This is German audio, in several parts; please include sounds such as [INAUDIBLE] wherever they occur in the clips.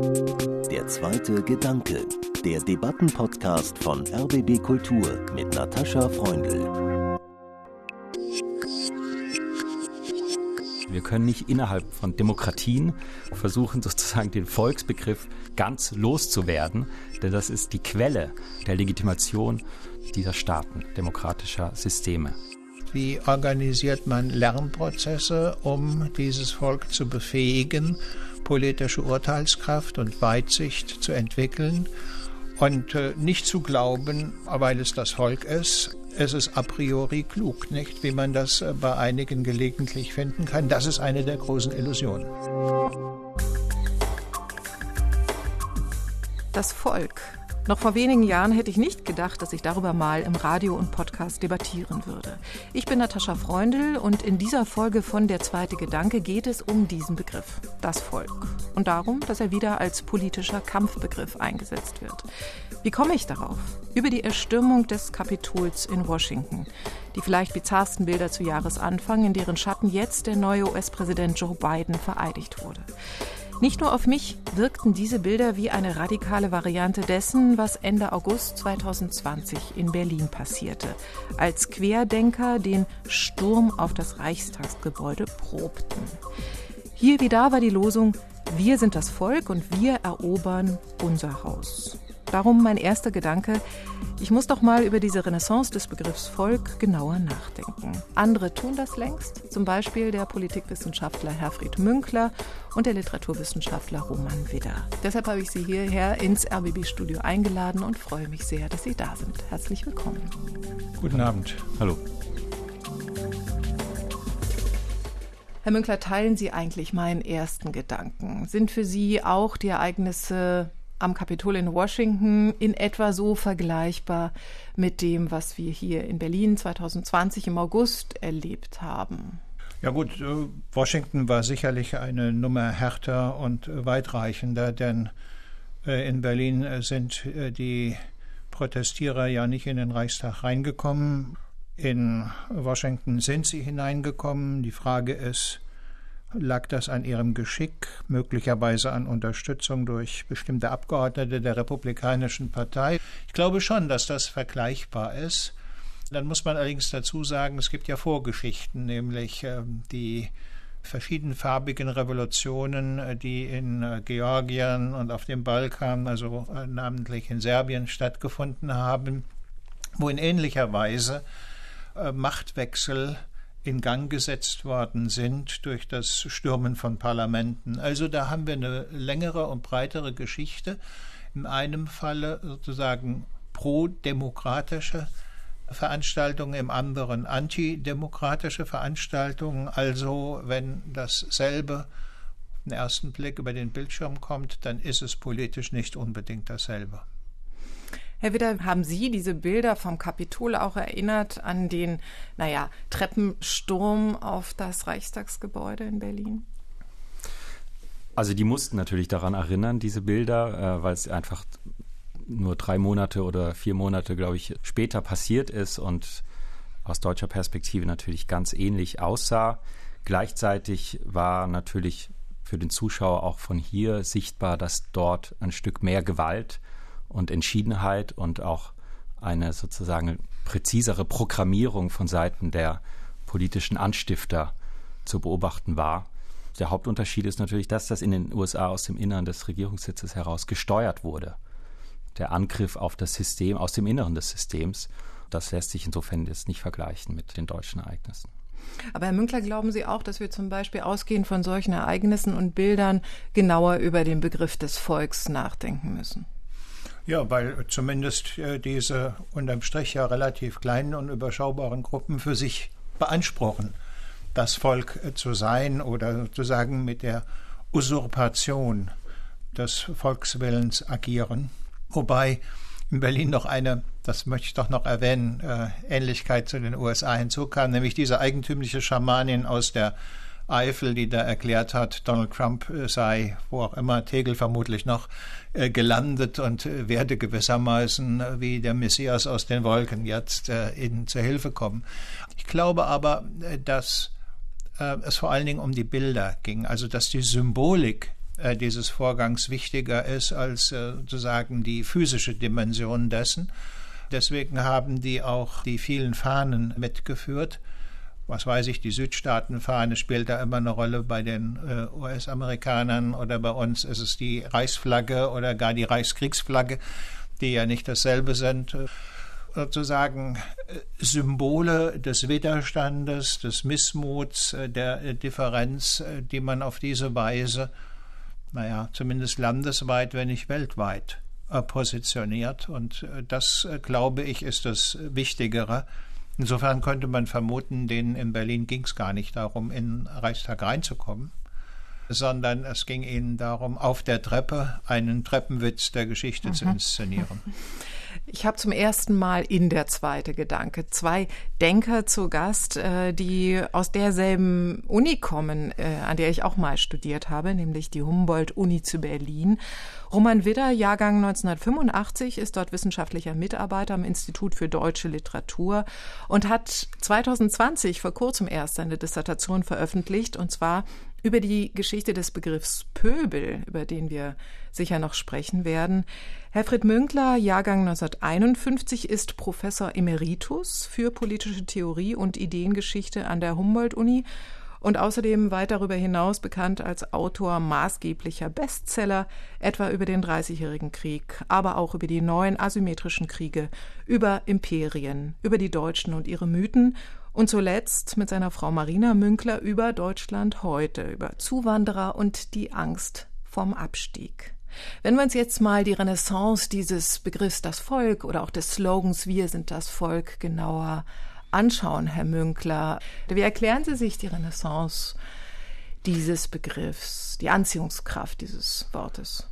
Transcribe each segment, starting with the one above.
Der zweite Gedanke, der Debattenpodcast von RBB Kultur mit Natascha Freundl. Wir können nicht innerhalb von Demokratien versuchen, sozusagen den Volksbegriff ganz loszuwerden, denn das ist die Quelle der Legitimation dieser Staaten, demokratischer Systeme. Wie organisiert man Lernprozesse, um dieses Volk zu befähigen, politische Urteilskraft und Weitsicht zu entwickeln und äh, nicht zu glauben, weil es das Volk ist, es ist a priori klug, nicht? Wie man das äh, bei einigen gelegentlich finden kann. Das ist eine der großen Illusionen. Das Volk noch vor wenigen Jahren hätte ich nicht gedacht, dass ich darüber mal im Radio und Podcast debattieren würde. Ich bin Natascha Freundl und in dieser Folge von Der zweite Gedanke geht es um diesen Begriff, das Volk. Und darum, dass er wieder als politischer Kampfbegriff eingesetzt wird. Wie komme ich darauf? Über die Erstürmung des Kapitols in Washington. Die vielleicht bizarrsten Bilder zu Jahresanfang, in deren Schatten jetzt der neue US-Präsident Joe Biden vereidigt wurde. Nicht nur auf mich wirkten diese Bilder wie eine radikale Variante dessen, was Ende August 2020 in Berlin passierte, als Querdenker den Sturm auf das Reichstagsgebäude probten. Hier wie da war die Losung Wir sind das Volk und wir erobern unser Haus. Darum mein erster Gedanke, ich muss doch mal über diese Renaissance des Begriffs Volk genauer nachdenken. Andere tun das längst, zum Beispiel der Politikwissenschaftler Herfried Münkler und der Literaturwissenschaftler Roman Widder. Deshalb habe ich Sie hierher ins RBB-Studio eingeladen und freue mich sehr, dass Sie da sind. Herzlich willkommen. Guten Abend. Hallo. Herr Münkler, teilen Sie eigentlich meinen ersten Gedanken? Sind für Sie auch die Ereignisse am Kapitol in Washington in etwa so vergleichbar mit dem, was wir hier in Berlin 2020 im August erlebt haben. Ja gut, äh, Washington war sicherlich eine Nummer härter und weitreichender, denn äh, in Berlin äh, sind die Protestierer ja nicht in den Reichstag reingekommen. In Washington sind sie hineingekommen. Die Frage ist, Lag das an ihrem Geschick, möglicherweise an Unterstützung durch bestimmte Abgeordnete der Republikanischen Partei? Ich glaube schon, dass das vergleichbar ist. Dann muss man allerdings dazu sagen, es gibt ja Vorgeschichten, nämlich äh, die verschiedenfarbigen Revolutionen, äh, die in äh, Georgien und auf dem Balkan, also äh, namentlich in Serbien stattgefunden haben, wo in ähnlicher Weise Machtwechsel in Gang gesetzt worden sind durch das Stürmen von Parlamenten. Also da haben wir eine längere und breitere Geschichte. In einem Falle sozusagen pro-demokratische Veranstaltungen, im anderen antidemokratische Veranstaltungen. Also wenn dasselbe den ersten Blick über den Bildschirm kommt, dann ist es politisch nicht unbedingt dasselbe. Herr Widder, haben Sie diese Bilder vom Kapitol auch erinnert an den, naja, Treppensturm auf das Reichstagsgebäude in Berlin? Also die mussten natürlich daran erinnern, diese Bilder, äh, weil es einfach nur drei Monate oder vier Monate, glaube ich, später passiert ist und aus deutscher Perspektive natürlich ganz ähnlich aussah. Gleichzeitig war natürlich für den Zuschauer auch von hier sichtbar, dass dort ein Stück mehr Gewalt und Entschiedenheit und auch eine sozusagen präzisere Programmierung von Seiten der politischen Anstifter zu beobachten war. Der Hauptunterschied ist natürlich das, dass in den USA aus dem Innern des Regierungssitzes heraus gesteuert wurde. Der Angriff auf das System aus dem Inneren des Systems. Das lässt sich insofern jetzt nicht vergleichen mit den deutschen Ereignissen. Aber Herr Münkler, glauben Sie auch, dass wir zum Beispiel ausgehend von solchen Ereignissen und Bildern genauer über den Begriff des Volks nachdenken müssen? Ja, weil zumindest äh, diese unterm Strich ja relativ kleinen und überschaubaren Gruppen für sich beanspruchen, das Volk äh, zu sein oder sozusagen mit der Usurpation des Volkswillens agieren. Wobei in Berlin noch eine, das möchte ich doch noch erwähnen, äh, Ähnlichkeit zu den USA hinzukam, nämlich diese eigentümliche Schamanin aus der Eifel, die da erklärt hat, Donald Trump äh, sei, wo auch immer, Tegel vermutlich noch, äh, gelandet und äh, werde gewissermaßen wie der Messias aus den Wolken jetzt ihnen zur Hilfe kommen. Ich glaube aber, dass es vor allen Dingen um die Bilder ging, also dass die Symbolik dieses Vorgangs wichtiger ist als sozusagen die physische Dimension dessen. Deswegen haben die auch die vielen Fahnen mitgeführt. Was weiß ich, die Südstaatenfahne spielt da immer eine Rolle bei den äh, US-Amerikanern oder bei uns ist es die Reichsflagge oder gar die Reichskriegsflagge, die ja nicht dasselbe sind sozusagen äh, Symbole des Widerstandes, des Missmuts, äh, der Differenz, die man auf diese Weise, naja, zumindest landesweit, wenn nicht weltweit, positioniert. Und das, glaube ich, ist das Wichtigere Insofern könnte man vermuten, denen in Berlin ging es gar nicht darum, in den Reichstag reinzukommen, sondern es ging ihnen darum, auf der Treppe einen Treppenwitz der Geschichte mhm. zu inszenieren. [LAUGHS] Ich habe zum ersten Mal in der zweite Gedanke zwei Denker zu Gast, äh, die aus derselben Uni kommen, äh, an der ich auch mal studiert habe, nämlich die Humboldt-Uni zu Berlin. Roman Widder, Jahrgang 1985, ist dort wissenschaftlicher Mitarbeiter am Institut für deutsche Literatur und hat 2020 vor kurzem erst seine Dissertation veröffentlicht, und zwar über die Geschichte des Begriffs Pöbel, über den wir sicher noch sprechen werden. Herfried Münkler, Jahrgang 1951, ist Professor Emeritus für politische Theorie und Ideengeschichte an der Humboldt-Uni und außerdem weit darüber hinaus bekannt als Autor maßgeblicher Bestseller, etwa über den Dreißigjährigen Krieg, aber auch über die neuen asymmetrischen Kriege, über Imperien, über die Deutschen und ihre Mythen und zuletzt mit seiner Frau Marina Münkler über Deutschland heute, über Zuwanderer und die Angst vom Abstieg. Wenn wir uns jetzt mal die Renaissance dieses Begriffs das Volk oder auch des Slogans Wir sind das Volk genauer anschauen, Herr Münkler, wie erklären Sie sich die Renaissance dieses Begriffs, die Anziehungskraft dieses Wortes?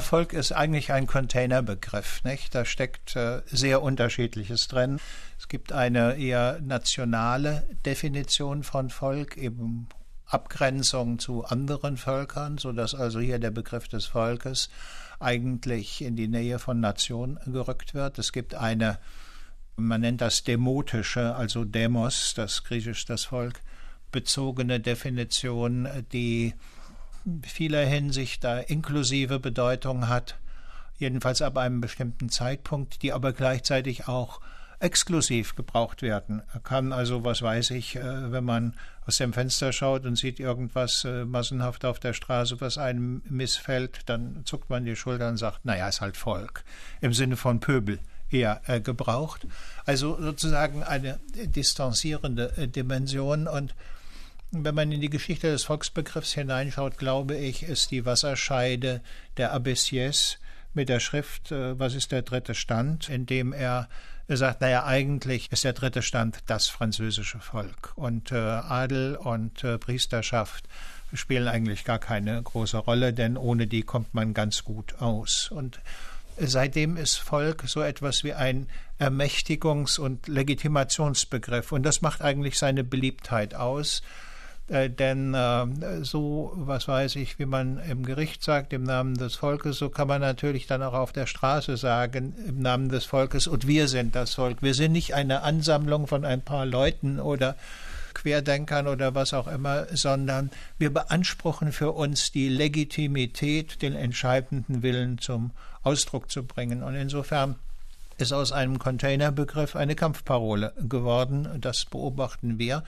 Volk ist eigentlich ein Containerbegriff. Nicht? Da steckt äh, sehr Unterschiedliches drin. Es gibt eine eher nationale Definition von Volk, eben Abgrenzung zu anderen Völkern, sodass also hier der Begriff des Volkes eigentlich in die Nähe von Nation gerückt wird. Es gibt eine, man nennt das demotische, also Demos, das griechisch das Volk, bezogene Definition, die vieler Hinsicht da inklusive Bedeutung hat, jedenfalls ab einem bestimmten Zeitpunkt, die aber gleichzeitig auch exklusiv gebraucht werden. Er kann also, was weiß ich, äh, wenn man aus dem Fenster schaut und sieht irgendwas äh, massenhaft auf der Straße, was einem missfällt, dann zuckt man die Schultern und sagt, naja, ist halt Volk. Im Sinne von Pöbel eher äh, gebraucht. Also sozusagen eine distanzierende Dimension und wenn man in die Geschichte des Volksbegriffs hineinschaut, glaube ich, ist die Wasserscheide der Abbessies mit der Schrift Was ist der dritte Stand, in dem er er sagt, naja, eigentlich ist der dritte Stand das französische Volk. Und äh, Adel und äh, Priesterschaft spielen eigentlich gar keine große Rolle, denn ohne die kommt man ganz gut aus. Und seitdem ist Volk so etwas wie ein Ermächtigungs- und Legitimationsbegriff. Und das macht eigentlich seine Beliebtheit aus. Äh, denn äh, so, was weiß ich, wie man im Gericht sagt, im Namen des Volkes, so kann man natürlich dann auch auf der Straße sagen, im Namen des Volkes, und wir sind das Volk. Wir sind nicht eine Ansammlung von ein paar Leuten oder Querdenkern oder was auch immer, sondern wir beanspruchen für uns die Legitimität, den entscheidenden Willen zum Ausdruck zu bringen. Und insofern ist aus einem Containerbegriff eine Kampfparole geworden. Das beobachten wir.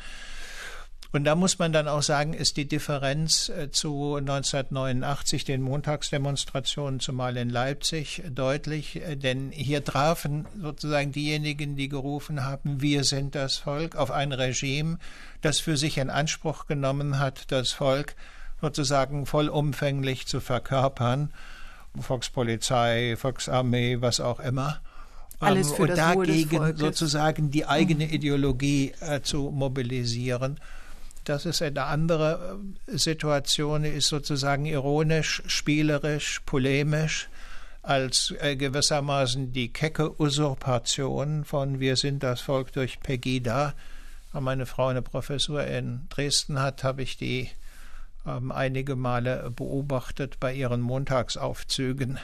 Und da muss man dann auch sagen, ist die Differenz äh, zu 1989, den Montagsdemonstrationen, zumal in Leipzig, deutlich. Äh, denn hier trafen sozusagen diejenigen, die gerufen haben, wir sind das Volk, auf ein Regime, das für sich in Anspruch genommen hat, das Volk sozusagen vollumfänglich zu verkörpern. Volkspolizei, Volksarmee, was auch immer. Alles für und das dagegen sozusagen die eigene mhm. Ideologie äh, zu mobilisieren. Das ist eine andere äh, Situation, ist sozusagen ironisch, spielerisch, polemisch als äh, gewissermaßen die kecke Usurpation von Wir sind das Volk durch Pegida. Wenn meine Frau eine Professur in Dresden hat, habe ich die ähm, einige Male beobachtet bei ihren Montagsaufzügen.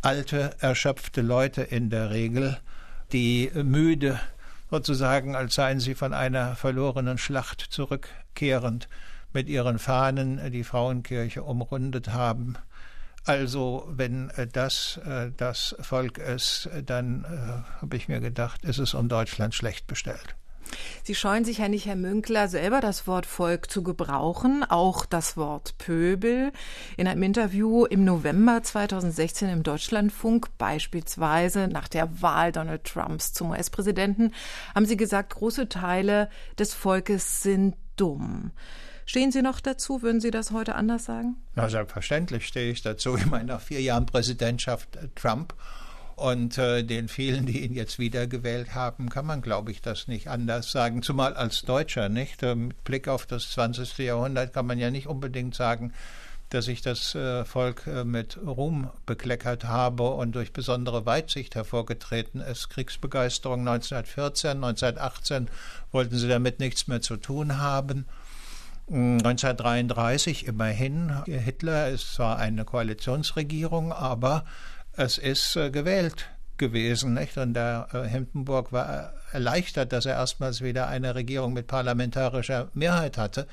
Alte, erschöpfte Leute in der Regel, die müde sozusagen, als seien sie von einer verlorenen Schlacht zurückkehrend, mit ihren Fahnen die Frauenkirche umrundet haben. Also wenn das das Volk ist, dann äh, habe ich mir gedacht, ist es um Deutschland schlecht bestellt. Sie scheuen sich ja nicht, Herr Münkler, selber das Wort Volk zu gebrauchen, auch das Wort Pöbel. In einem Interview im November 2016 im Deutschlandfunk, beispielsweise nach der Wahl Donald Trumps zum US-Präsidenten, haben Sie gesagt, große Teile des Volkes sind dumm. Stehen Sie noch dazu? Würden Sie das heute anders sagen? Na, selbstverständlich stehe ich dazu. Ich meine, nach vier Jahren Präsidentschaft äh, Trump und äh, den vielen, die ihn jetzt wiedergewählt haben, kann man, glaube ich, das nicht anders sagen. Zumal als Deutscher, nicht? Äh, mit Blick auf das 20. Jahrhundert kann man ja nicht unbedingt sagen, dass ich das äh, Volk äh, mit Ruhm bekleckert habe und durch besondere Weitsicht hervorgetreten ist. Kriegsbegeisterung 1914, 1918 wollten sie damit nichts mehr zu tun haben. 1933 hm, immerhin. Hitler ist zwar eine Koalitionsregierung, aber es ist äh, gewählt gewesen. Nicht? Und der äh, Hindenburg war erleichtert, dass er erstmals wieder eine Regierung mit parlamentarischer Mehrheit hatte.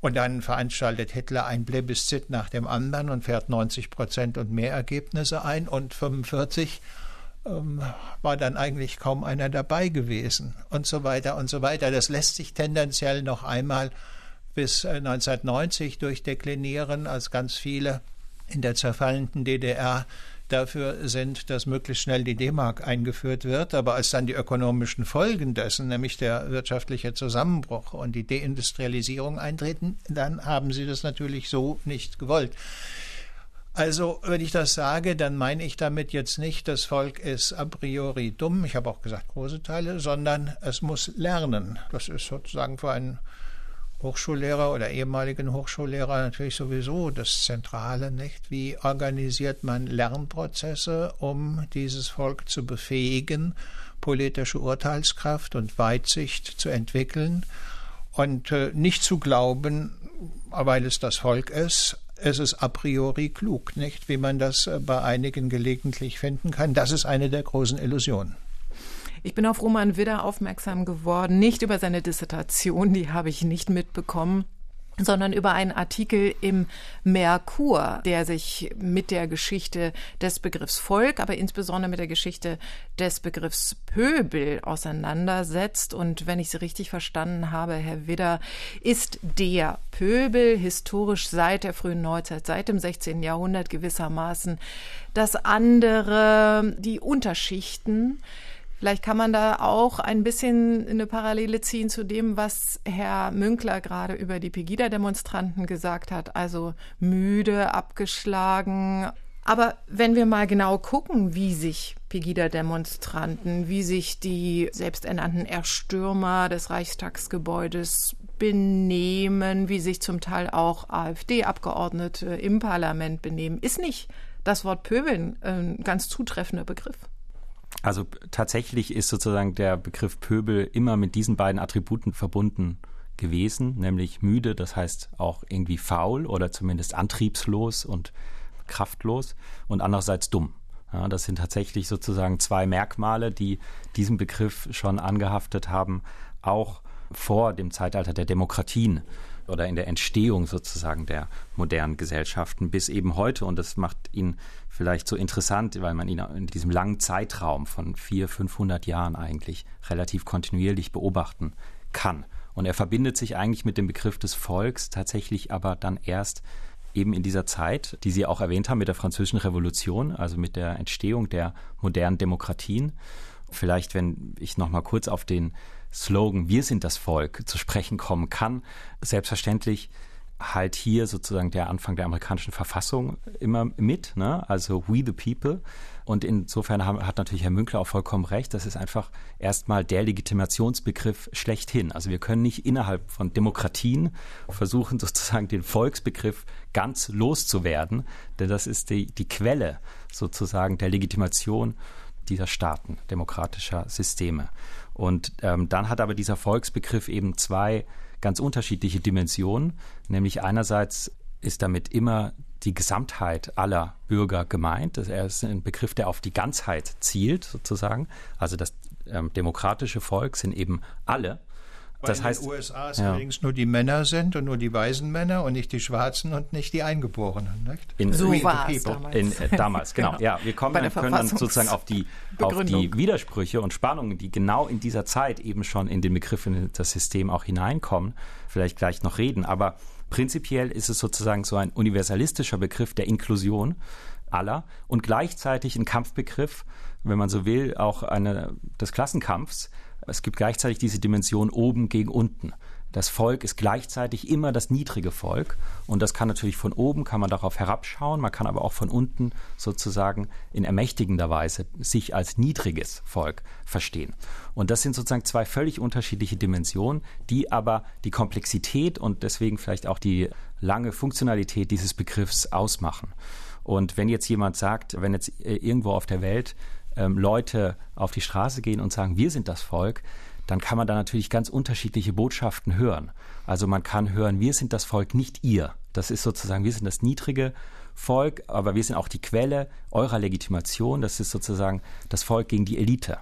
Und dann veranstaltet Hitler ein Plebiszit nach dem anderen und fährt 90 Prozent und mehr Ergebnisse ein. Und 45 ähm, war dann eigentlich kaum einer dabei gewesen und so weiter und so weiter. Das lässt sich tendenziell noch einmal bis 1990 äh, durchdeklinieren, als ganz viele in der zerfallenden DDR dafür sind, dass möglichst schnell die D-Mark eingeführt wird. Aber als dann die ökonomischen Folgen dessen, nämlich der wirtschaftliche Zusammenbruch und die Deindustrialisierung eintreten, dann haben sie das natürlich so nicht gewollt. Also, wenn ich das sage, dann meine ich damit jetzt nicht, das Volk ist a priori dumm, ich habe auch gesagt große Teile, sondern es muss lernen. Das ist sozusagen für einen Hochschullehrer oder ehemaligen Hochschullehrer natürlich sowieso das Zentrale, nicht? Wie organisiert man Lernprozesse, um dieses Volk zu befähigen, politische Urteilskraft und Weitsicht zu entwickeln und äh, nicht zu glauben, weil es das Volk ist, es ist a priori klug, nicht? Wie man das äh, bei einigen gelegentlich finden kann. Das ist eine der großen Illusionen. Ich bin auf Roman Widder aufmerksam geworden, nicht über seine Dissertation, die habe ich nicht mitbekommen, sondern über einen Artikel im Merkur, der sich mit der Geschichte des Begriffs Volk, aber insbesondere mit der Geschichte des Begriffs Pöbel auseinandersetzt. Und wenn ich Sie richtig verstanden habe, Herr Widder, ist der Pöbel historisch seit der frühen Neuzeit, seit dem 16. Jahrhundert gewissermaßen das andere, die Unterschichten, Vielleicht kann man da auch ein bisschen eine Parallele ziehen zu dem, was Herr Münkler gerade über die Pegida-Demonstranten gesagt hat. Also müde, abgeschlagen. Aber wenn wir mal genau gucken, wie sich Pegida-Demonstranten, wie sich die selbsternannten Erstürmer des Reichstagsgebäudes benehmen, wie sich zum Teil auch AfD-Abgeordnete im Parlament benehmen, ist nicht das Wort Pöbeln ein ganz zutreffender Begriff. Also tatsächlich ist sozusagen der Begriff Pöbel immer mit diesen beiden Attributen verbunden gewesen, nämlich müde, das heißt auch irgendwie faul oder zumindest antriebslos und kraftlos und andererseits dumm. Ja, das sind tatsächlich sozusagen zwei Merkmale, die diesen Begriff schon angehaftet haben, auch vor dem Zeitalter der Demokratien oder in der Entstehung sozusagen der modernen Gesellschaften bis eben heute. Und das macht ihn vielleicht so interessant, weil man ihn in diesem langen Zeitraum von vier, 500 Jahren eigentlich relativ kontinuierlich beobachten kann. Und er verbindet sich eigentlich mit dem Begriff des Volks tatsächlich aber dann erst eben in dieser Zeit, die Sie auch erwähnt haben, mit der Französischen Revolution, also mit der Entstehung der modernen Demokratien. Vielleicht, wenn ich noch mal kurz auf den Slogan Wir sind das Volk zu sprechen kommen kann. Selbstverständlich halt hier sozusagen der Anfang der amerikanischen Verfassung immer mit, ne? also We the People. Und insofern hat natürlich Herr Münkler auch vollkommen recht. Das ist einfach erstmal der Legitimationsbegriff schlechthin. Also wir können nicht innerhalb von Demokratien versuchen, [LAUGHS] sozusagen den Volksbegriff ganz loszuwerden, denn das ist die, die Quelle sozusagen der Legitimation dieser Staaten, demokratischer Systeme. Und ähm, dann hat aber dieser Volksbegriff eben zwei ganz unterschiedliche Dimensionen, nämlich einerseits ist damit immer die Gesamtheit aller Bürger gemeint. Er ist ein Begriff, der auf die Ganzheit zielt, sozusagen. Also das ähm, demokratische Volk sind eben alle. Das heißt, in den USA es ja. allerdings nur die Männer sind und nur die weißen Männer und nicht die Schwarzen und nicht die Eingeborenen. Nicht? In, so war es damals. In, äh, damals, genau. [LAUGHS] genau. Ja, wir kommen, dann, können dann sozusagen auf die, auf die Widersprüche und Spannungen, die genau in dieser Zeit eben schon in den Begriff, in das System auch hineinkommen, vielleicht gleich noch reden. Aber prinzipiell ist es sozusagen so ein universalistischer Begriff der Inklusion aller und gleichzeitig ein Kampfbegriff, wenn man so will, auch eine, des Klassenkampfs, es gibt gleichzeitig diese Dimension oben gegen unten. Das Volk ist gleichzeitig immer das niedrige Volk und das kann natürlich von oben, kann man darauf herabschauen, man kann aber auch von unten sozusagen in ermächtigender Weise sich als niedriges Volk verstehen. Und das sind sozusagen zwei völlig unterschiedliche Dimensionen, die aber die Komplexität und deswegen vielleicht auch die lange Funktionalität dieses Begriffs ausmachen. Und wenn jetzt jemand sagt, wenn jetzt äh, irgendwo auf der Welt ähm, Leute auf die Straße gehen und sagen, wir sind das Volk, dann kann man da natürlich ganz unterschiedliche Botschaften hören. Also man kann hören, wir sind das Volk, nicht ihr. Das ist sozusagen, wir sind das niedrige Volk, aber wir sind auch die Quelle eurer Legitimation. Das ist sozusagen das Volk gegen die Elite.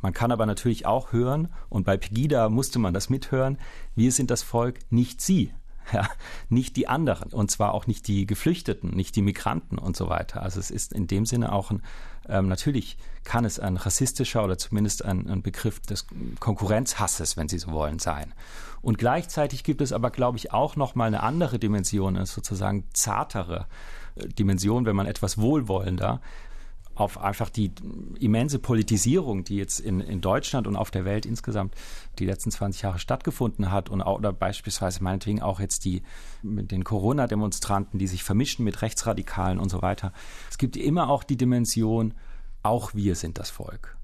Man kann aber natürlich auch hören, und bei Pegida musste man das mithören, wir sind das Volk, nicht sie. [LAUGHS] Ja, nicht die anderen und zwar auch nicht die Geflüchteten, nicht die Migranten und so weiter. Also es ist in dem Sinne auch ein, ähm, natürlich kann es ein rassistischer oder zumindest ein, ein Begriff des Konkurrenzhasses, wenn Sie so wollen, sein. Und gleichzeitig gibt es aber, glaube ich, auch noch mal eine andere Dimension, eine sozusagen zartere äh, Dimension, wenn man etwas wohlwollender auf einfach die immense Politisierung, die jetzt in, in Deutschland und auf der Welt insgesamt die letzten 20 Jahre stattgefunden hat und auch, oder beispielsweise meinetwegen auch jetzt die mit den Corona-Demonstranten, die sich vermischen mit Rechtsradikalen und so weiter. Es gibt immer auch die Dimension, auch wir sind das Volk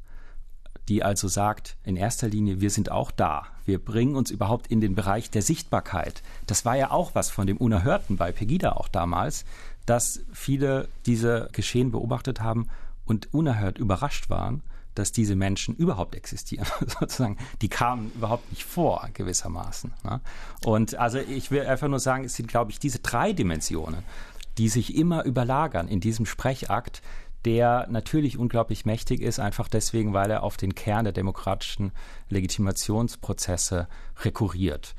die also sagt, in erster Linie, wir sind auch da. Wir bringen uns überhaupt in den Bereich der Sichtbarkeit. Das war ja auch was von dem Unerhörten bei Pegida auch damals, dass viele diese Geschehen beobachtet haben und unerhört überrascht waren, dass diese Menschen überhaupt existieren. [LAUGHS] Sozusagen, die kamen überhaupt nicht vor, gewissermaßen. Ne? Und also ich will einfach nur sagen, es sind, glaube ich, diese drei Dimensionen, die sich immer überlagern in diesem Sprechakt, der natürlich unglaublich mächtig ist, einfach deswegen, weil er auf den Kern der demokratischen Legitimationsprozesse rekurriert.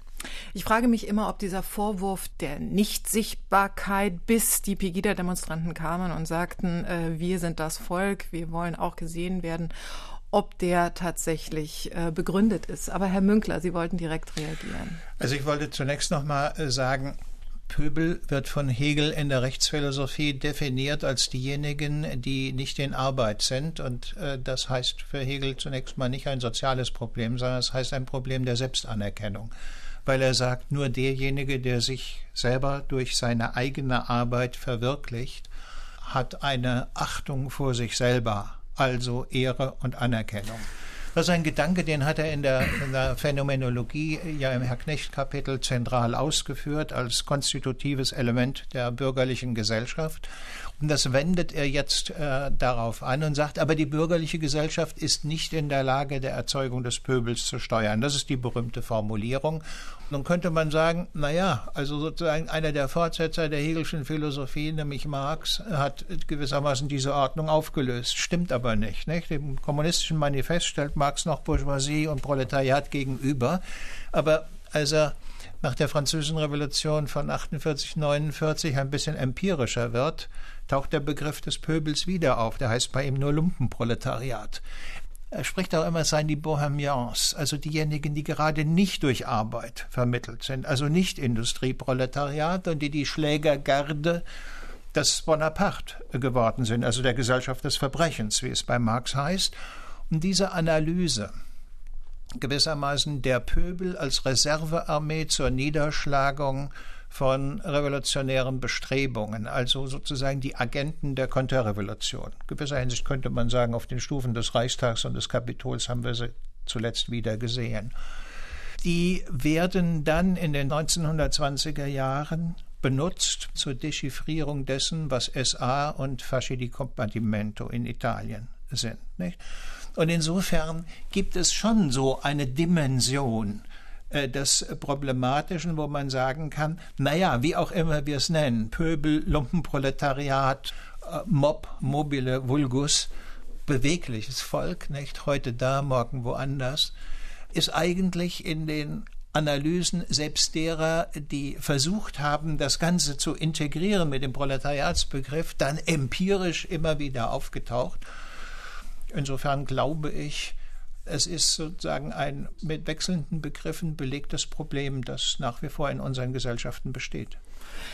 Ich frage mich immer, ob dieser Vorwurf der Nichtsichtbarkeit, bis die Pegida-Demonstranten kamen und sagten, äh, wir sind das Volk, wir wollen auch gesehen werden, ob der tatsächlich äh, begründet ist. Aber Herr Münkler, Sie wollten direkt reagieren. Also ich wollte zunächst noch mal äh, sagen, Pöbel wird von Hegel in der Rechtsphilosophie definiert als diejenigen, die nicht in Arbeit sind. Und äh, das heißt für Hegel zunächst mal nicht ein soziales Problem, sondern es das heißt ein Problem der Selbstanerkennung weil er sagt, nur derjenige, der sich selber durch seine eigene Arbeit verwirklicht, hat eine Achtung vor sich selber, also Ehre und Anerkennung. Das ist ein Gedanke, den hat er in der, in der Phänomenologie ja im Herr Knecht-Kapitel zentral ausgeführt als konstitutives Element der bürgerlichen Gesellschaft. Und das wendet er jetzt äh, darauf an und sagt, aber die bürgerliche Gesellschaft ist nicht in der Lage, der Erzeugung des Pöbels zu steuern. Das ist die berühmte Formulierung. Nun könnte man sagen, na ja, also sozusagen einer der Fortsetzer der Hegelschen Philosophie, nämlich Marx, hat gewissermaßen diese Ordnung aufgelöst. Stimmt aber nicht. nicht? Dem kommunistischen Manifest stellt Marx noch Bourgeoisie und Proletariat gegenüber. Aber als er nach der Französischen Revolution von 48, 49 ein bisschen empirischer wird, taucht der Begriff des Pöbels wieder auf. Der heißt bei ihm nur Lumpenproletariat. Er spricht auch immer, es seien die Bohemians, also diejenigen, die gerade nicht durch Arbeit vermittelt sind, also nicht Industrieproletariat und die die Schlägergarde des Bonaparte geworden sind, also der Gesellschaft des Verbrechens, wie es bei Marx heißt. Und diese Analyse gewissermaßen der Pöbel als Reservearmee zur Niederschlagung von revolutionären Bestrebungen, also sozusagen die Agenten der Konterrevolution. Gewisser Hinsicht könnte man sagen, auf den Stufen des Reichstags und des Kapitols haben wir sie zuletzt wieder gesehen. Die werden dann in den 1920er Jahren benutzt zur Dechiffrierung dessen, was SA und Fasci di Compartimento in Italien sind. Nicht? Und insofern gibt es schon so eine Dimension äh, des Problematischen, wo man sagen kann, naja, wie auch immer wir es nennen, Pöbel, Lumpenproletariat, äh, Mob, mobile Vulgus, bewegliches Volk, nicht heute da, morgen woanders, ist eigentlich in den Analysen selbst derer, die versucht haben, das Ganze zu integrieren mit dem Proletariatsbegriff, dann empirisch immer wieder aufgetaucht. Insofern glaube ich, es ist sozusagen ein mit wechselnden Begriffen belegtes Problem, das nach wie vor in unseren Gesellschaften besteht.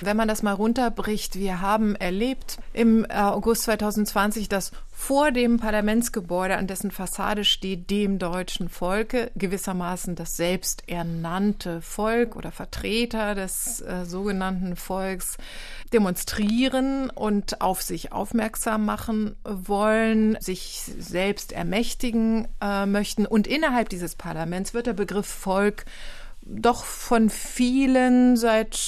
Wenn man das mal runterbricht, wir haben erlebt im äh, August 2020, dass vor dem Parlamentsgebäude, an dessen Fassade steht, dem deutschen Volke, gewissermaßen das selbsternannte Volk oder Vertreter des äh, sogenannten Volks demonstrieren und auf sich aufmerksam machen wollen, sich selbst ermächtigen äh, möchten. Und innerhalb dieses Parlaments wird der Begriff Volk doch von vielen seit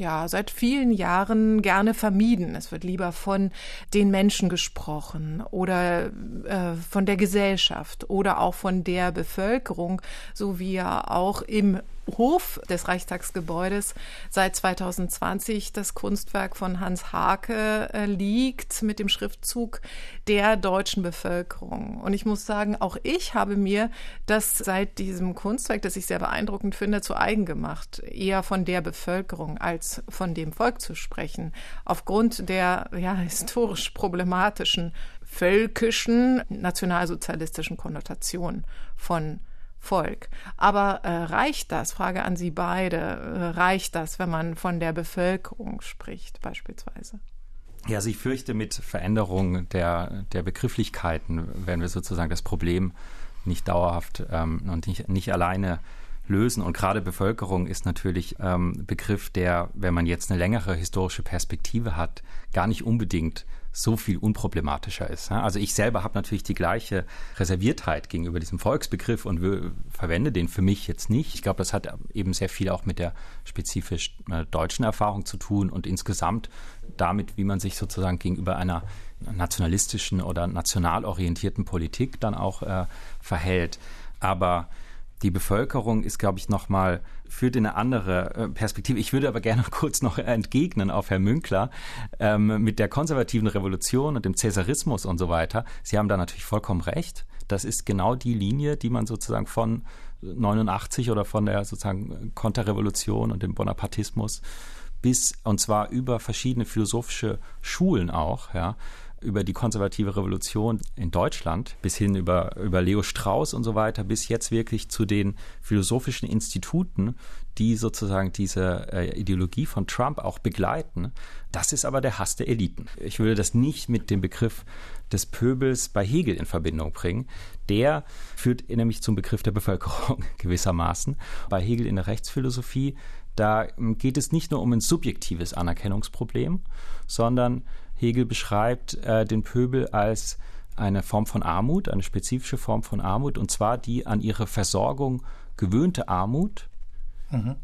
ja, seit vielen Jahren gerne vermieden. Es wird lieber von den Menschen gesprochen oder äh, von der Gesellschaft oder auch von der Bevölkerung, so wie ja auch im Hof des Reichstagsgebäudes seit 2020 das Kunstwerk von Hans Hake äh, liegt mit dem Schriftzug der deutschen Bevölkerung. Und ich muss sagen, auch ich habe mir das seit diesem Kunstwerk, das ich sehr beeindruckend finde, zu eigen gemacht, eher von der Bevölkerung als von dem Volk zu sprechen. Aufgrund der ja, [LAUGHS] historisch problematischen völkischen nationalsozialistischen Konnotation von Volk. Aber äh, reicht das, Frage an Sie beide, äh, reicht das, wenn man von der Bevölkerung spricht beispielsweise? Ja, also ich fürchte, mit Veränderung der, der Begrifflichkeiten werden wir sozusagen das Problem nicht dauerhaft ähm, und nicht, nicht alleine lösen. Und gerade Bevölkerung ist natürlich ähm, Begriff, der, wenn man jetzt eine längere historische Perspektive hat, gar nicht unbedingt so viel unproblematischer ist. Also ich selber habe natürlich die gleiche Reserviertheit gegenüber diesem Volksbegriff und verwende den für mich jetzt nicht. Ich glaube, das hat eben sehr viel auch mit der spezifisch äh, deutschen Erfahrung zu tun und insgesamt damit, wie man sich sozusagen gegenüber einer nationalistischen oder national orientierten Politik dann auch äh, verhält. Aber die Bevölkerung ist, glaube ich, nochmal führt in eine andere äh, Perspektive. Ich würde aber gerne [LAUGHS] kurz noch entgegnen auf Herrn Münkler ähm, mit der konservativen Revolution und dem Cäsarismus und so weiter. Sie haben da natürlich vollkommen recht. Das ist genau die Linie, die man sozusagen von 89 oder von der sozusagen Konterrevolution und dem Bonapartismus bis und zwar über verschiedene philosophische Schulen auch, ja, über die konservative Revolution in Deutschland bis hin über, über Leo Strauss und so weiter, bis jetzt wirklich zu den philosophischen Instituten, die sozusagen diese äh, Ideologie von Trump auch begleiten. Das ist aber der Hass der Eliten. Ich würde das nicht mit dem Begriff des Pöbels bei Hegel in Verbindung bringen. Der führt nämlich zum Begriff der Bevölkerung [LAUGHS] gewissermaßen. Bei Hegel in der Rechtsphilosophie, da ähm, geht es nicht nur um ein subjektives Anerkennungsproblem, sondern Hegel beschreibt äh, den Pöbel als eine Form von Armut, eine spezifische Form von Armut, und zwar die an ihre Versorgung gewöhnte Armut, mhm.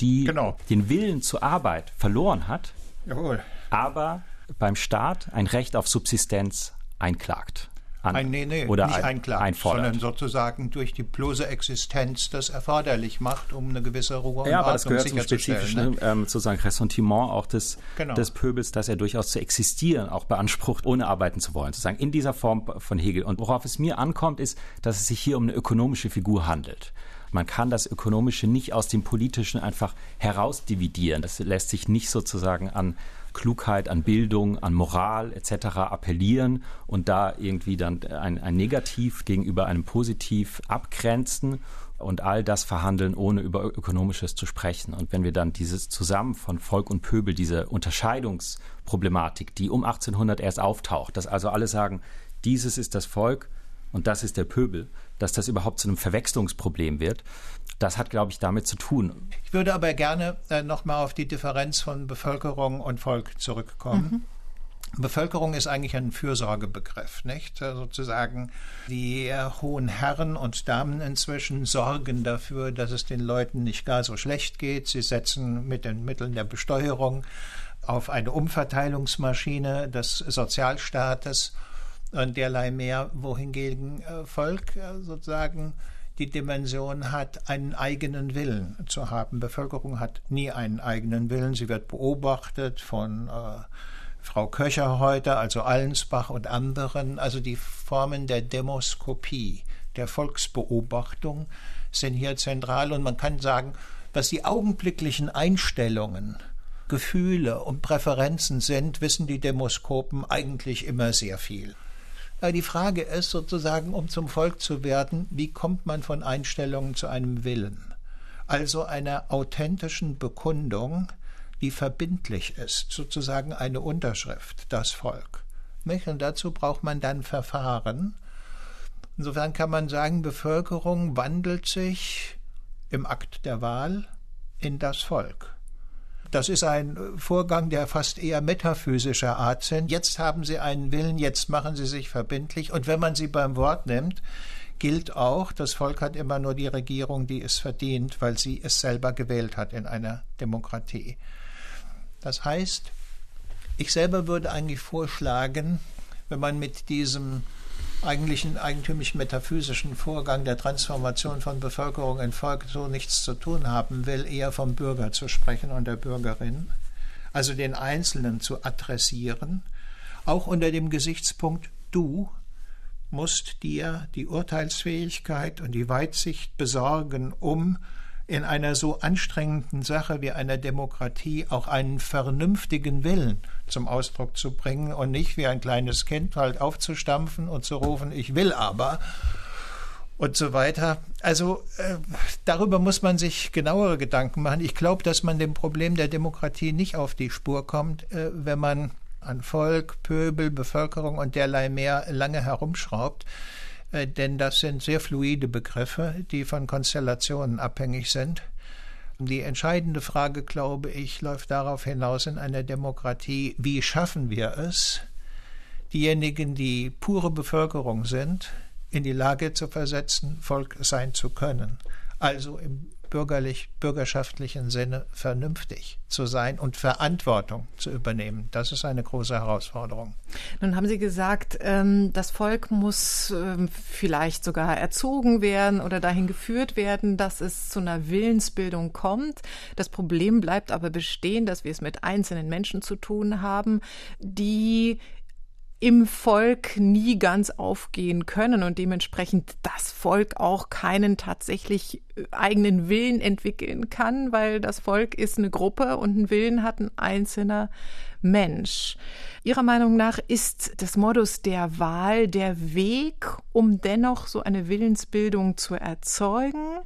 die genau. den Willen zur Arbeit verloren hat, Jawohl. aber beim Staat ein Recht auf Subsistenz einklagt an, ein, nee, nee, oder nicht ein, einfordert. sondern sozusagen durch die bloße Existenz das erforderlich macht, um eine gewisse Ruhe und Ja, aber das gehört zum spezifischen ne? ähm, sozusagen Ressentiment auch des, genau. des Pöbels, dass er durchaus zu existieren auch beansprucht, ohne arbeiten zu wollen, sozusagen in dieser Form von Hegel. Und worauf es mir ankommt, ist, dass es sich hier um eine ökonomische Figur handelt. Man kann das Ökonomische nicht aus dem Politischen einfach herausdividieren. Das lässt sich nicht sozusagen an Klugheit, an Bildung, an Moral etc. appellieren und da irgendwie dann ein, ein Negativ gegenüber einem Positiv abgrenzen und all das verhandeln, ohne über Ökonomisches zu sprechen. Und wenn wir dann dieses Zusammen von Volk und Pöbel, diese Unterscheidungsproblematik, die um 1800 erst auftaucht, dass also alle sagen, dieses ist das Volk und das ist der Pöbel, dass das überhaupt zu einem Verwechslungsproblem wird, das hat, glaube ich, damit zu tun. Ich würde aber gerne äh, nochmal auf die Differenz von Bevölkerung und Volk zurückkommen. Mhm. Bevölkerung ist eigentlich ein Fürsorgebegriff, nicht? Äh, sozusagen die äh, hohen Herren und Damen inzwischen sorgen dafür, dass es den Leuten nicht gar so schlecht geht. Sie setzen mit den Mitteln der Besteuerung auf eine Umverteilungsmaschine des Sozialstaates und derlei mehr, wohingegen äh, Volk äh, sozusagen die Dimension hat, einen eigenen Willen zu haben. Bevölkerung hat nie einen eigenen Willen. Sie wird beobachtet von äh, Frau Köcher heute, also Allensbach und anderen. Also die Formen der Demoskopie der Volksbeobachtung sind hier zentral und man kann sagen, was die augenblicklichen Einstellungen, Gefühle und Präferenzen sind, wissen die Demoskopen eigentlich immer sehr viel. Aber die Frage ist sozusagen, um zum Volk zu werden, wie kommt man von Einstellungen zu einem Willen? Also einer authentischen Bekundung, die verbindlich ist, sozusagen eine Unterschrift, das Volk. Und dazu braucht man dann Verfahren. Insofern kann man sagen, Bevölkerung wandelt sich im Akt der Wahl in das Volk. Das ist ein Vorgang, der fast eher metaphysischer Art sind. Jetzt haben Sie einen Willen, jetzt machen Sie sich verbindlich. Und wenn man Sie beim Wort nimmt, gilt auch, das Volk hat immer nur die Regierung, die es verdient, weil sie es selber gewählt hat in einer Demokratie. Das heißt, ich selber würde eigentlich vorschlagen, wenn man mit diesem eigentlichen eigentümlich metaphysischen Vorgang der Transformation von Bevölkerung in Volk so nichts zu tun haben will, eher vom Bürger zu sprechen und der Bürgerin, also den Einzelnen zu adressieren, auch unter dem Gesichtspunkt du musst dir die Urteilsfähigkeit und die Weitsicht besorgen, um in einer so anstrengenden Sache wie einer Demokratie auch einen vernünftigen Willen zum Ausdruck zu bringen und nicht wie ein kleines Kind halt aufzustampfen und zu rufen, ich will aber und so weiter. Also äh, darüber muss man sich genauere Gedanken machen. Ich glaube, dass man dem Problem der Demokratie nicht auf die Spur kommt, äh, wenn man an Volk, Pöbel, Bevölkerung und derlei mehr lange herumschraubt. Äh, denn das sind sehr fluide Begriffe, die von Konstellationen abhängig sind. Die entscheidende Frage, glaube ich, läuft darauf hinaus in einer Demokratie, wie schaffen wir es, diejenigen, die pure Bevölkerung sind, in die Lage zu versetzen, Volk sein zu können. Also im bürgerlich, bürgerschaftlichen Sinne vernünftig zu sein und Verantwortung zu übernehmen. Das ist eine große Herausforderung. Nun haben Sie gesagt, ähm, das Volk muss ähm, vielleicht sogar erzogen werden oder dahin geführt werden, dass es zu einer Willensbildung kommt. Das Problem bleibt aber bestehen, dass wir es mit einzelnen Menschen zu tun haben, die im Volk nie ganz aufgehen können und dementsprechend das Volk auch keinen tatsächlich äh, eigenen Willen entwickeln kann, weil das Volk ist eine Gruppe und einen Willen hat ein einzelner Mensch. Ihrer Meinung nach ist des Modus der Wahl der Weg, um dennoch so eine Willensbildung zu erzeugen?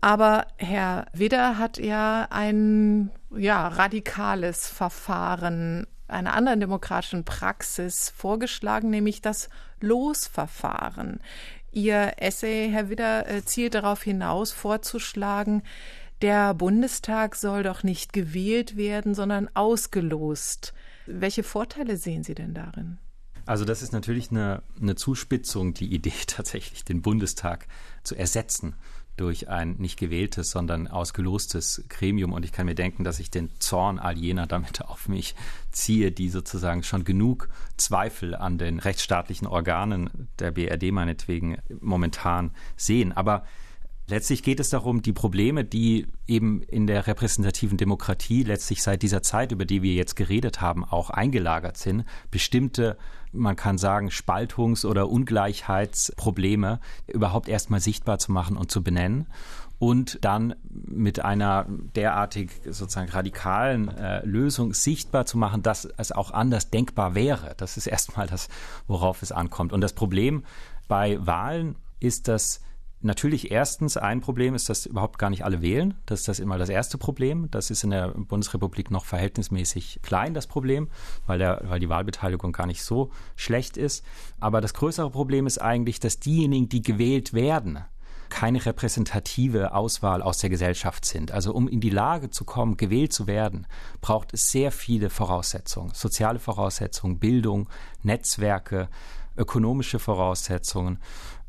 Aber Herr Widder hat ja ein ja, radikales Verfahren einer anderen demokratischen Praxis vorgeschlagen, nämlich das Losverfahren. Ihr Essay, Herr Widder, äh, zielt darauf hinaus, vorzuschlagen, der Bundestag soll doch nicht gewählt werden, sondern ausgelost. Welche Vorteile sehen Sie denn darin? Also das ist natürlich eine, eine Zuspitzung, die Idee [LAUGHS] tatsächlich, den Bundestag zu ersetzen durch ein nicht gewähltes, sondern ausgelostes Gremium. Und ich kann mir denken, dass ich den Zorn all jener damit [LAUGHS] auf mich ziehe, die sozusagen schon genug Zweifel an den rechtsstaatlichen Organen der BRD meinetwegen momentan sehen. Aber Letztlich geht es darum, die Probleme, die eben in der repräsentativen Demokratie letztlich seit dieser Zeit, über die wir jetzt geredet haben, auch eingelagert sind, bestimmte, man kann sagen, Spaltungs- oder Ungleichheitsprobleme überhaupt erstmal sichtbar zu machen und zu benennen und dann mit einer derartig sozusagen radikalen äh, Lösung sichtbar zu machen, dass es auch anders denkbar wäre. Das ist erstmal das, worauf es ankommt. Und das Problem bei Wahlen ist, dass Natürlich erstens ein Problem ist, dass überhaupt gar nicht alle wählen. Das ist das immer das erste Problem. Das ist in der Bundesrepublik noch verhältnismäßig klein, das Problem, weil, der, weil die Wahlbeteiligung gar nicht so schlecht ist. Aber das größere Problem ist eigentlich, dass diejenigen, die gewählt werden, keine repräsentative Auswahl aus der Gesellschaft sind. Also um in die Lage zu kommen, gewählt zu werden, braucht es sehr viele Voraussetzungen. Soziale Voraussetzungen, Bildung, Netzwerke, ökonomische Voraussetzungen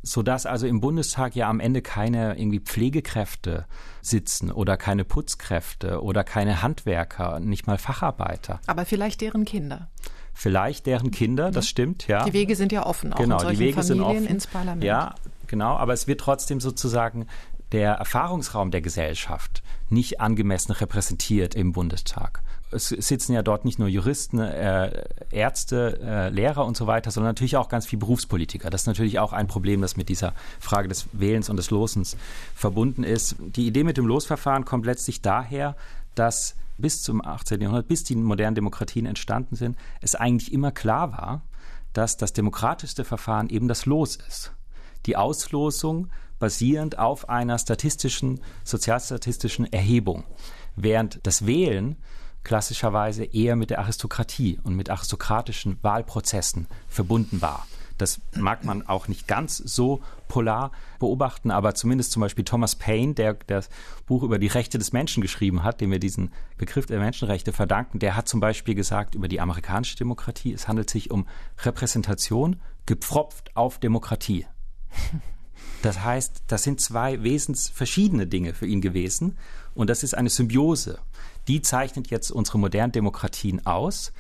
sodass also im Bundestag ja am Ende keine irgendwie Pflegekräfte sitzen oder keine Putzkräfte oder keine Handwerker, nicht mal Facharbeiter. Aber vielleicht deren Kinder. Vielleicht deren Kinder, das mhm. stimmt, ja. Die Wege sind ja offen, auch genau, in die Wege Familien sind offen. ins Parlament. Ja, genau, aber es wird trotzdem sozusagen der Erfahrungsraum der Gesellschaft nicht angemessen repräsentiert im Bundestag. Es sitzen ja dort nicht nur Juristen, äh, Ärzte, äh, Lehrer und so weiter, sondern natürlich auch ganz viele Berufspolitiker. Das ist natürlich auch ein Problem, das mit dieser Frage des Wählens und des Losens verbunden ist. Die Idee mit dem Losverfahren kommt letztlich daher, dass bis zum 18. Jahrhundert, bis die modernen Demokratien entstanden sind, es eigentlich immer klar war, dass das demokratischste Verfahren eben das Los ist. Die Auslosung basierend auf einer statistischen, sozialstatistischen Erhebung. Während das Wählen klassischerweise eher mit der Aristokratie und mit aristokratischen Wahlprozessen verbunden war. Das mag man auch nicht ganz so polar beobachten, aber zumindest zum Beispiel Thomas Paine, der, das Buch über die Rechte des Menschen geschrieben hat, dem wir diesen Begriff der Menschenrechte verdanken, der hat zum Beispiel gesagt über die amerikanische Demokratie, es handelt sich um Repräsentation gepfropft auf Demokratie. [LAUGHS] Das heißt, das sind zwei wesensverschiedene Dinge für ihn gewesen und das ist eine Symbiose. Die zeichnet jetzt unsere modernen Demokratien aus.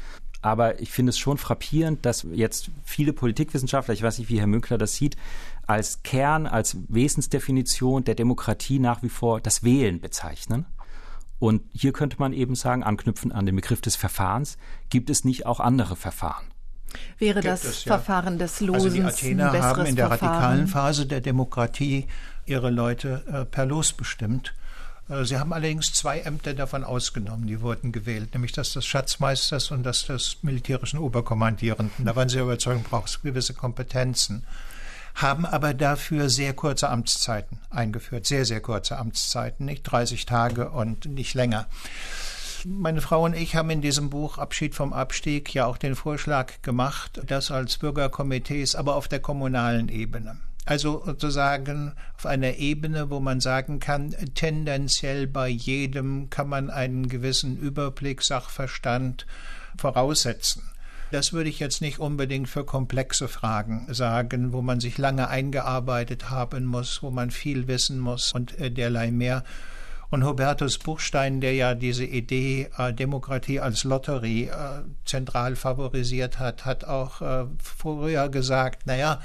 Aber ich finde es schon frappierend, dass jetzt viele Politikwissenschaftler, ich weiß nicht, wie Herr Münkler das sieht, als Kern, als Wesensdefinition der Demokratie nach wie vor das Wählen bezeichnen. Und hier könnte man eben sagen, anknüpfen an den Begriff des Verfahrens, gibt es nicht auch andere Verfahren? Wäre das es, ja. Verfahren des Losens also die Athener haben in der Verfahren? radikalen Phase der Demokratie ihre Leute äh, per Los bestimmt. Äh, sie haben allerdings zwei Ämter davon ausgenommen, die wurden gewählt, nämlich das des Schatzmeisters und das des militärischen Oberkommandierenden. Da waren sie überzeugt, braucht es gewisse Kompetenzen. Haben aber dafür sehr kurze Amtszeiten eingeführt, sehr, sehr kurze Amtszeiten, nicht 30 Tage und nicht länger. Meine Frau und ich haben in diesem Buch Abschied vom Abstieg ja auch den Vorschlag gemacht, das als Bürgerkomitees, aber auf der kommunalen Ebene also sozusagen auf einer Ebene, wo man sagen kann, tendenziell bei jedem kann man einen gewissen Überblick, Sachverstand voraussetzen. Das würde ich jetzt nicht unbedingt für komplexe Fragen sagen, wo man sich lange eingearbeitet haben muss, wo man viel wissen muss und äh, derlei mehr. Und Hubertus Buchstein, der ja diese Idee äh, Demokratie als Lotterie äh, zentral favorisiert hat, hat auch äh, früher gesagt, naja,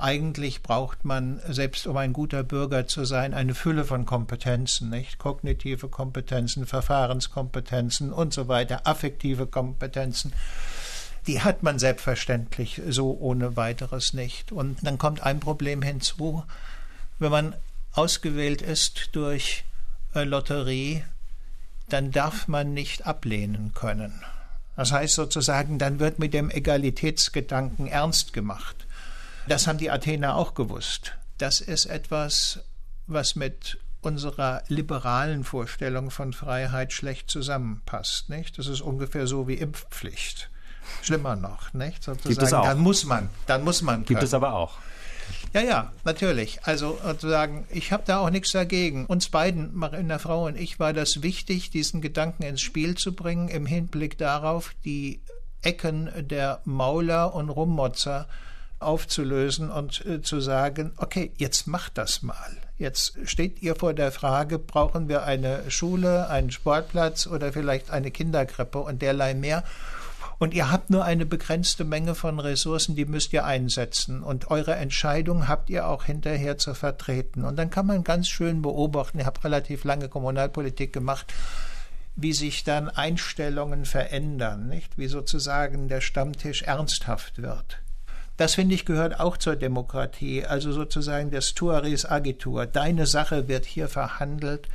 eigentlich braucht man, selbst um ein guter Bürger zu sein, eine Fülle von Kompetenzen, nicht? Kognitive Kompetenzen, Verfahrenskompetenzen und so weiter, affektive Kompetenzen. Die hat man selbstverständlich so ohne weiteres nicht. Und dann kommt ein Problem hinzu, wenn man ausgewählt ist durch äh, Lotterie, dann darf man nicht ablehnen können. Das heißt sozusagen, dann wird mit dem Egalitätsgedanken ernst gemacht. Das haben die Athener auch gewusst. Das ist etwas, was mit unserer liberalen Vorstellung von Freiheit schlecht zusammenpasst. Nicht? Das ist ungefähr so wie Impfpflicht. Schlimmer noch, nicht? Sozusagen, Gibt es auch. Dann muss man, dann muss man. Können. Gibt es aber auch. Ja, ja, natürlich. Also sozusagen, ich habe da auch nichts dagegen. Uns beiden, Marina Frau und ich, war das wichtig, diesen Gedanken ins Spiel zu bringen, im Hinblick darauf, die Ecken der Mauler und Rummotzer aufzulösen und äh, zu sagen, okay, jetzt macht das mal. Jetzt steht ihr vor der Frage, brauchen wir eine Schule, einen Sportplatz oder vielleicht eine Kinderkrippe und derlei mehr. Und ihr habt nur eine begrenzte Menge von Ressourcen, die müsst ihr einsetzen. Und eure Entscheidung habt ihr auch hinterher zu vertreten. Und dann kann man ganz schön beobachten, ich habe relativ lange Kommunalpolitik gemacht, wie sich dann Einstellungen verändern, nicht? Wie sozusagen der Stammtisch ernsthaft wird. Das finde ich gehört auch zur Demokratie, also sozusagen das Tuaris Agitur. Deine Sache wird hier verhandelt,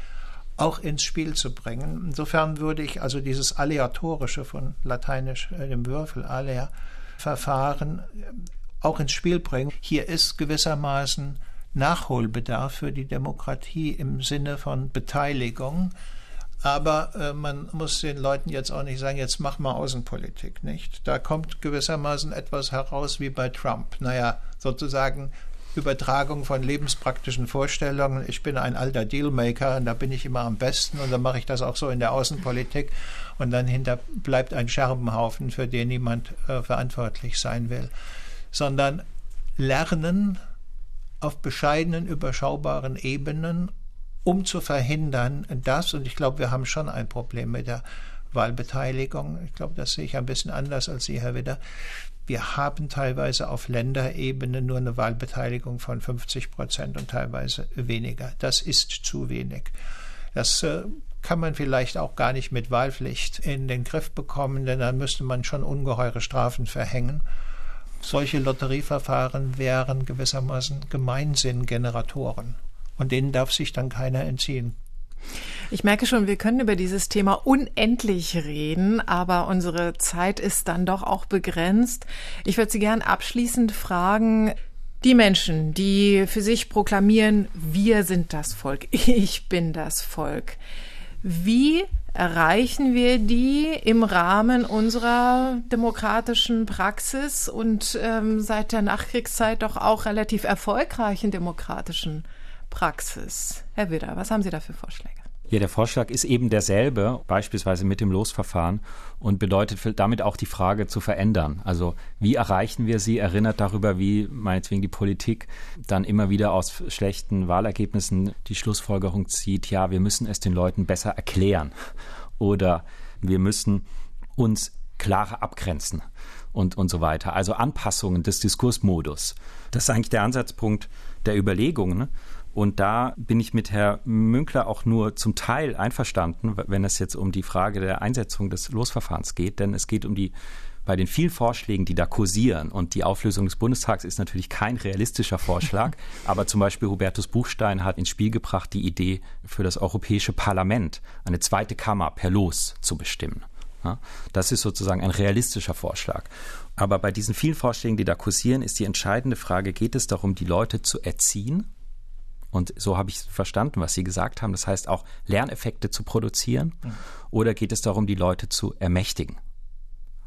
auch ins Spiel zu bringen. Insofern würde ich also dieses Aleatorische von Lateinisch äh, dem Würfel alea Verfahren äh, auch ins Spiel bringen. Hier ist gewissermaßen Nachholbedarf für die Demokratie im Sinne von Beteiligung. Aber äh, man muss den Leuten jetzt auch nicht sagen, jetzt mach mal Außenpolitik, nicht? Da kommt gewissermaßen etwas heraus wie bei Trump. Naja, sozusagen Übertragung von lebenspraktischen Vorstellungen. Ich bin ein alter Dealmaker und da bin ich immer am besten und dann mache ich das auch so in der Außenpolitik und dann hinter bleibt ein Scherbenhaufen, für den niemand äh, verantwortlich sein will. Sondern lernen auf bescheidenen, überschaubaren Ebenen um zu verhindern, dass, und ich glaube, wir haben schon ein Problem mit der Wahlbeteiligung, ich glaube, das sehe ich ein bisschen anders als Sie, Herr Widder, wir haben teilweise auf Länderebene nur eine Wahlbeteiligung von 50 Prozent und teilweise weniger. Das ist zu wenig. Das äh, kann man vielleicht auch gar nicht mit Wahlpflicht in den Griff bekommen, denn dann müsste man schon ungeheure Strafen verhängen. Solche Lotterieverfahren wären gewissermaßen Gemeinsinngeneratoren. Und denen darf sich dann keiner entziehen. Ich merke schon, wir können über dieses Thema unendlich reden, aber unsere Zeit ist dann doch auch begrenzt. Ich würde Sie gern abschließend fragen, die Menschen, die für sich proklamieren, wir sind das Volk, [LAUGHS] ich bin das Volk. Wie erreichen wir die im Rahmen unserer demokratischen Praxis und ähm, seit der Nachkriegszeit doch auch relativ erfolgreichen demokratischen Praxis? Herr Widder, was haben Sie da für Vorschläge? Ja, der Vorschlag ist eben derselbe, beispielsweise mit dem Losverfahren und bedeutet damit auch die Frage zu verändern. Also wie erreichen wir sie? Erinnert darüber, wie meinetwegen die Politik dann immer wieder aus schlechten Wahlergebnissen die Schlussfolgerung zieht, ja, wir müssen es den Leuten besser erklären oder wir müssen uns klarer abgrenzen und, und so weiter. Also Anpassungen des Diskursmodus. Das ist eigentlich der Ansatzpunkt der Überlegungen. Ne? Und da bin ich mit Herrn Münkler auch nur zum Teil einverstanden, wenn es jetzt um die Frage der Einsetzung des Losverfahrens geht. Denn es geht um die bei den vielen Vorschlägen, die da kursieren, und die Auflösung des Bundestags ist natürlich kein realistischer Vorschlag, [LAUGHS] aber zum Beispiel Hubertus Buchstein hat ins Spiel gebracht, die Idee für das Europäische Parlament, eine zweite Kammer per Los zu bestimmen. Das ist sozusagen ein realistischer Vorschlag. Aber bei diesen vielen Vorschlägen, die da kursieren, ist die entscheidende Frage, geht es darum, die Leute zu erziehen und so habe ich verstanden, was Sie gesagt haben. Das heißt auch Lerneffekte zu produzieren. Mhm. Oder geht es darum, die Leute zu ermächtigen?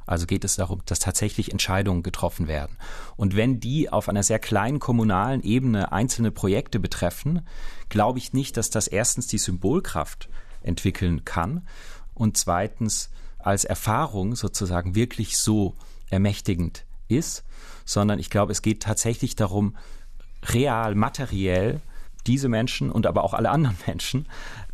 Also geht es darum, dass tatsächlich Entscheidungen getroffen werden. Und wenn die auf einer sehr kleinen kommunalen Ebene einzelne Projekte betreffen, glaube ich nicht, dass das erstens die Symbolkraft entwickeln kann und zweitens als Erfahrung sozusagen wirklich so ermächtigend ist, sondern ich glaube, es geht tatsächlich darum, real, materiell diese Menschen und aber auch alle anderen [LAUGHS] Menschen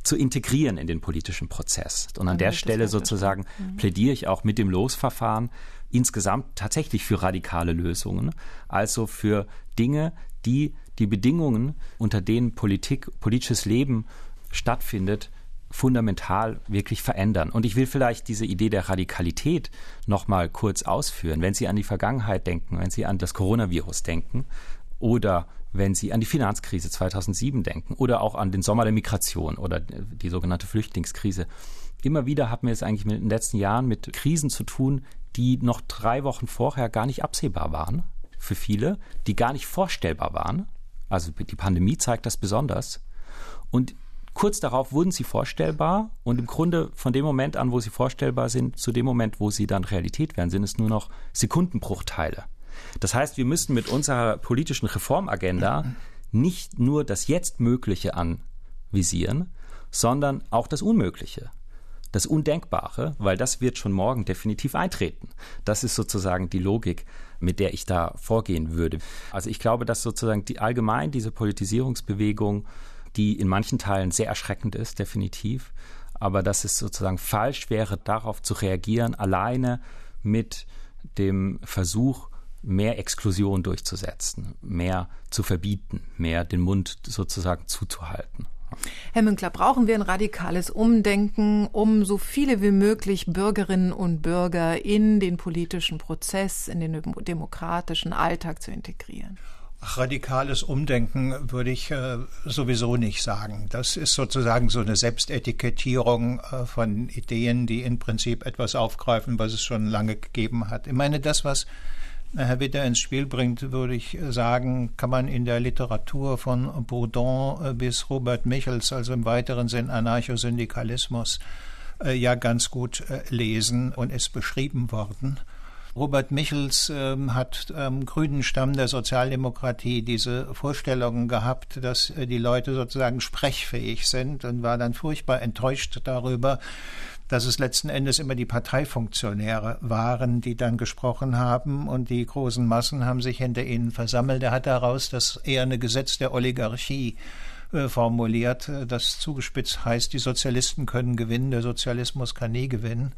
zu integrieren in den politischen Prozess. Und an der Stelle sozusagen mhm. plädiere ich auch mit dem Losverfahren insgesamt tatsächlich für radikale Lösungen, also für Dinge, die die Bedingungen, unter denen Politik, politisches Leben stattfindet, fundamental wirklich verändern. Und ich will vielleicht diese Idee der Radikalität noch mal kurz ausführen. Wenn Sie an die Vergangenheit denken, wenn Sie an das Coronavirus denken oder wenn Sie an die Finanzkrise 2007 denken oder auch an den Sommer der Migration oder die sogenannte Flüchtlingskrise. Immer wieder haben wir es eigentlich in den letzten Jahren mit Krisen zu tun, die noch drei Wochen vorher gar nicht absehbar waren für viele, die gar nicht vorstellbar waren. Also die Pandemie zeigt das besonders. Und kurz darauf wurden sie vorstellbar und im Grunde von dem Moment an, wo sie vorstellbar sind, zu dem Moment, wo sie dann Realität werden, sind es nur noch Sekundenbruchteile. Das heißt, wir müssen mit unserer politischen Reformagenda nicht nur das Jetzt-Mögliche anvisieren, sondern auch das Unmögliche das Undenkbare, weil das wird schon morgen definitiv eintreten. Das ist sozusagen die Logik, mit der ich da vorgehen würde. Also ich glaube, dass sozusagen die, allgemein diese Politisierungsbewegung, die in manchen Teilen sehr erschreckend ist, definitiv, aber dass es sozusagen falsch wäre, darauf zu reagieren, alleine mit dem Versuch, mehr Exklusion durchzusetzen, mehr zu verbieten, mehr den Mund sozusagen zuzuhalten. Herr Münkler, brauchen wir ein radikales Umdenken, um so viele wie möglich Bürgerinnen und Bürger in den politischen Prozess, in den demokratischen Alltag zu integrieren? radikales Umdenken würde ich äh, sowieso nicht sagen. Das ist sozusagen so eine Selbstetikettierung äh, von Ideen, die im Prinzip etwas aufgreifen, was es schon lange gegeben hat. Ich meine, das, was Witter ins Spiel bringt, würde ich sagen, kann man in der Literatur von Bourdon äh, bis Robert Michels, also im weiteren Sinn Anarchosyndikalismus, äh, ja ganz gut äh, lesen und ist beschrieben worden. Robert Michels ähm, hat am grünen Stamm der Sozialdemokratie diese Vorstellungen gehabt, dass die Leute sozusagen sprechfähig sind und war dann furchtbar enttäuscht darüber, dass es letzten Endes immer die Parteifunktionäre waren, die dann gesprochen haben und die großen Massen haben sich hinter ihnen versammelt. Er hat daraus das eher eine Gesetz der Oligarchie äh, formuliert, das zugespitzt heißt, die Sozialisten können gewinnen, der Sozialismus kann nie gewinnen.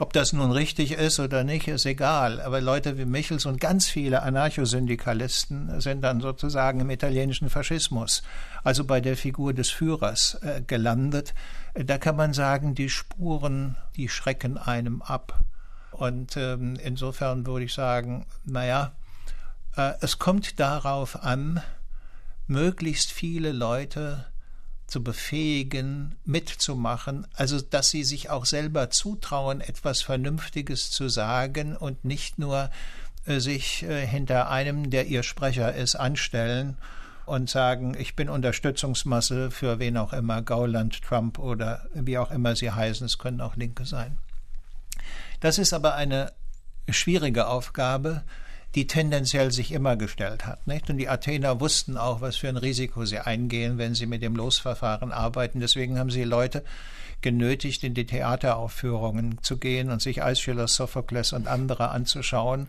Ob das nun richtig ist oder nicht, ist egal. Aber Leute wie Michels und ganz viele Anarchosyndikalisten sind dann sozusagen im italienischen Faschismus, also bei der Figur des Führers, äh, gelandet. Da kann man sagen, die Spuren, die schrecken einem ab. Und ähm, insofern würde ich sagen, naja, äh, es kommt darauf an, möglichst viele Leute zu befähigen, mitzumachen, also dass sie sich auch selber zutrauen, etwas Vernünftiges zu sagen und nicht nur äh, sich äh, hinter einem, der ihr Sprecher ist, anstellen und sagen, ich bin Unterstützungsmasse für wen auch immer, Gauland, Trump oder wie auch immer sie heißen, es können auch Linke sein. Das ist aber eine schwierige Aufgabe, die tendenziell sich immer gestellt hat. Nicht? Und die Athener wussten auch, was für ein Risiko sie eingehen, wenn sie mit dem Losverfahren arbeiten. Deswegen haben sie Leute genötigt, in die Theateraufführungen zu gehen und sich Aeschylus, Sophokles und andere anzuschauen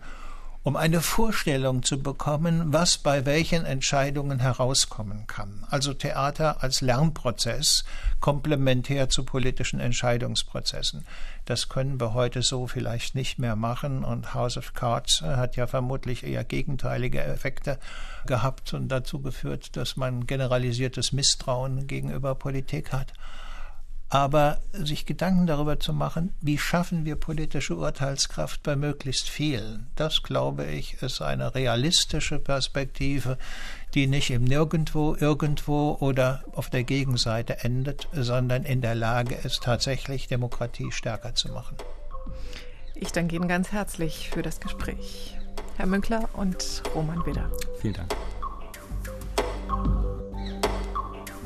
um eine Vorstellung zu bekommen, was bei welchen Entscheidungen herauskommen kann. Also Theater als Lernprozess komplementär zu politischen Entscheidungsprozessen. Das können wir heute so vielleicht nicht mehr machen und House of Cards hat ja vermutlich eher gegenteilige Effekte gehabt und dazu geführt, dass man generalisiertes Misstrauen gegenüber Politik hat aber sich Gedanken darüber zu machen, wie schaffen wir politische Urteilskraft bei möglichst vielen, das glaube ich, ist eine realistische Perspektive, die nicht im Nirgendwo, irgendwo oder auf der Gegenseite endet, sondern in der Lage ist, tatsächlich Demokratie stärker zu machen. Ich danke Ihnen ganz herzlich für das Gespräch. Herr Münkler und Roman Widder. Vielen Dank.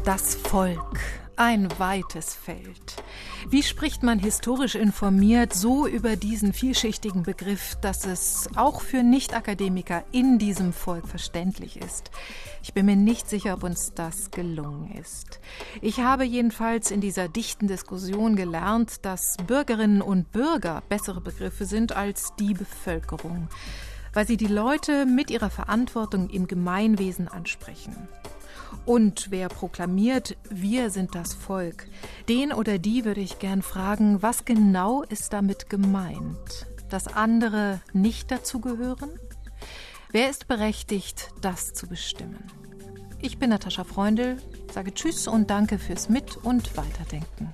Das Volk ein weites Feld. Wie spricht man historisch informiert so über diesen vielschichtigen Begriff, dass es auch für Nicht-Akademiker in diesem Volk verständlich ist? Ich bin mir nicht sicher, ob uns das gelungen ist. Ich habe jedenfalls in dieser dichten Diskussion gelernt, dass Bürgerinnen und Bürger bessere Begriffe sind als die Bevölkerung, weil sie die Leute mit ihrer Verantwortung im Gemeinwesen ansprechen. Und wer proklamiert, wir sind das Volk, den oder die würde ich gern fragen, was genau ist damit gemeint? Dass andere nicht dazu gehören? Wer ist berechtigt, das zu bestimmen? Ich bin Natascha Freundl, sage Tschüss und danke fürs Mit- und Weiterdenken.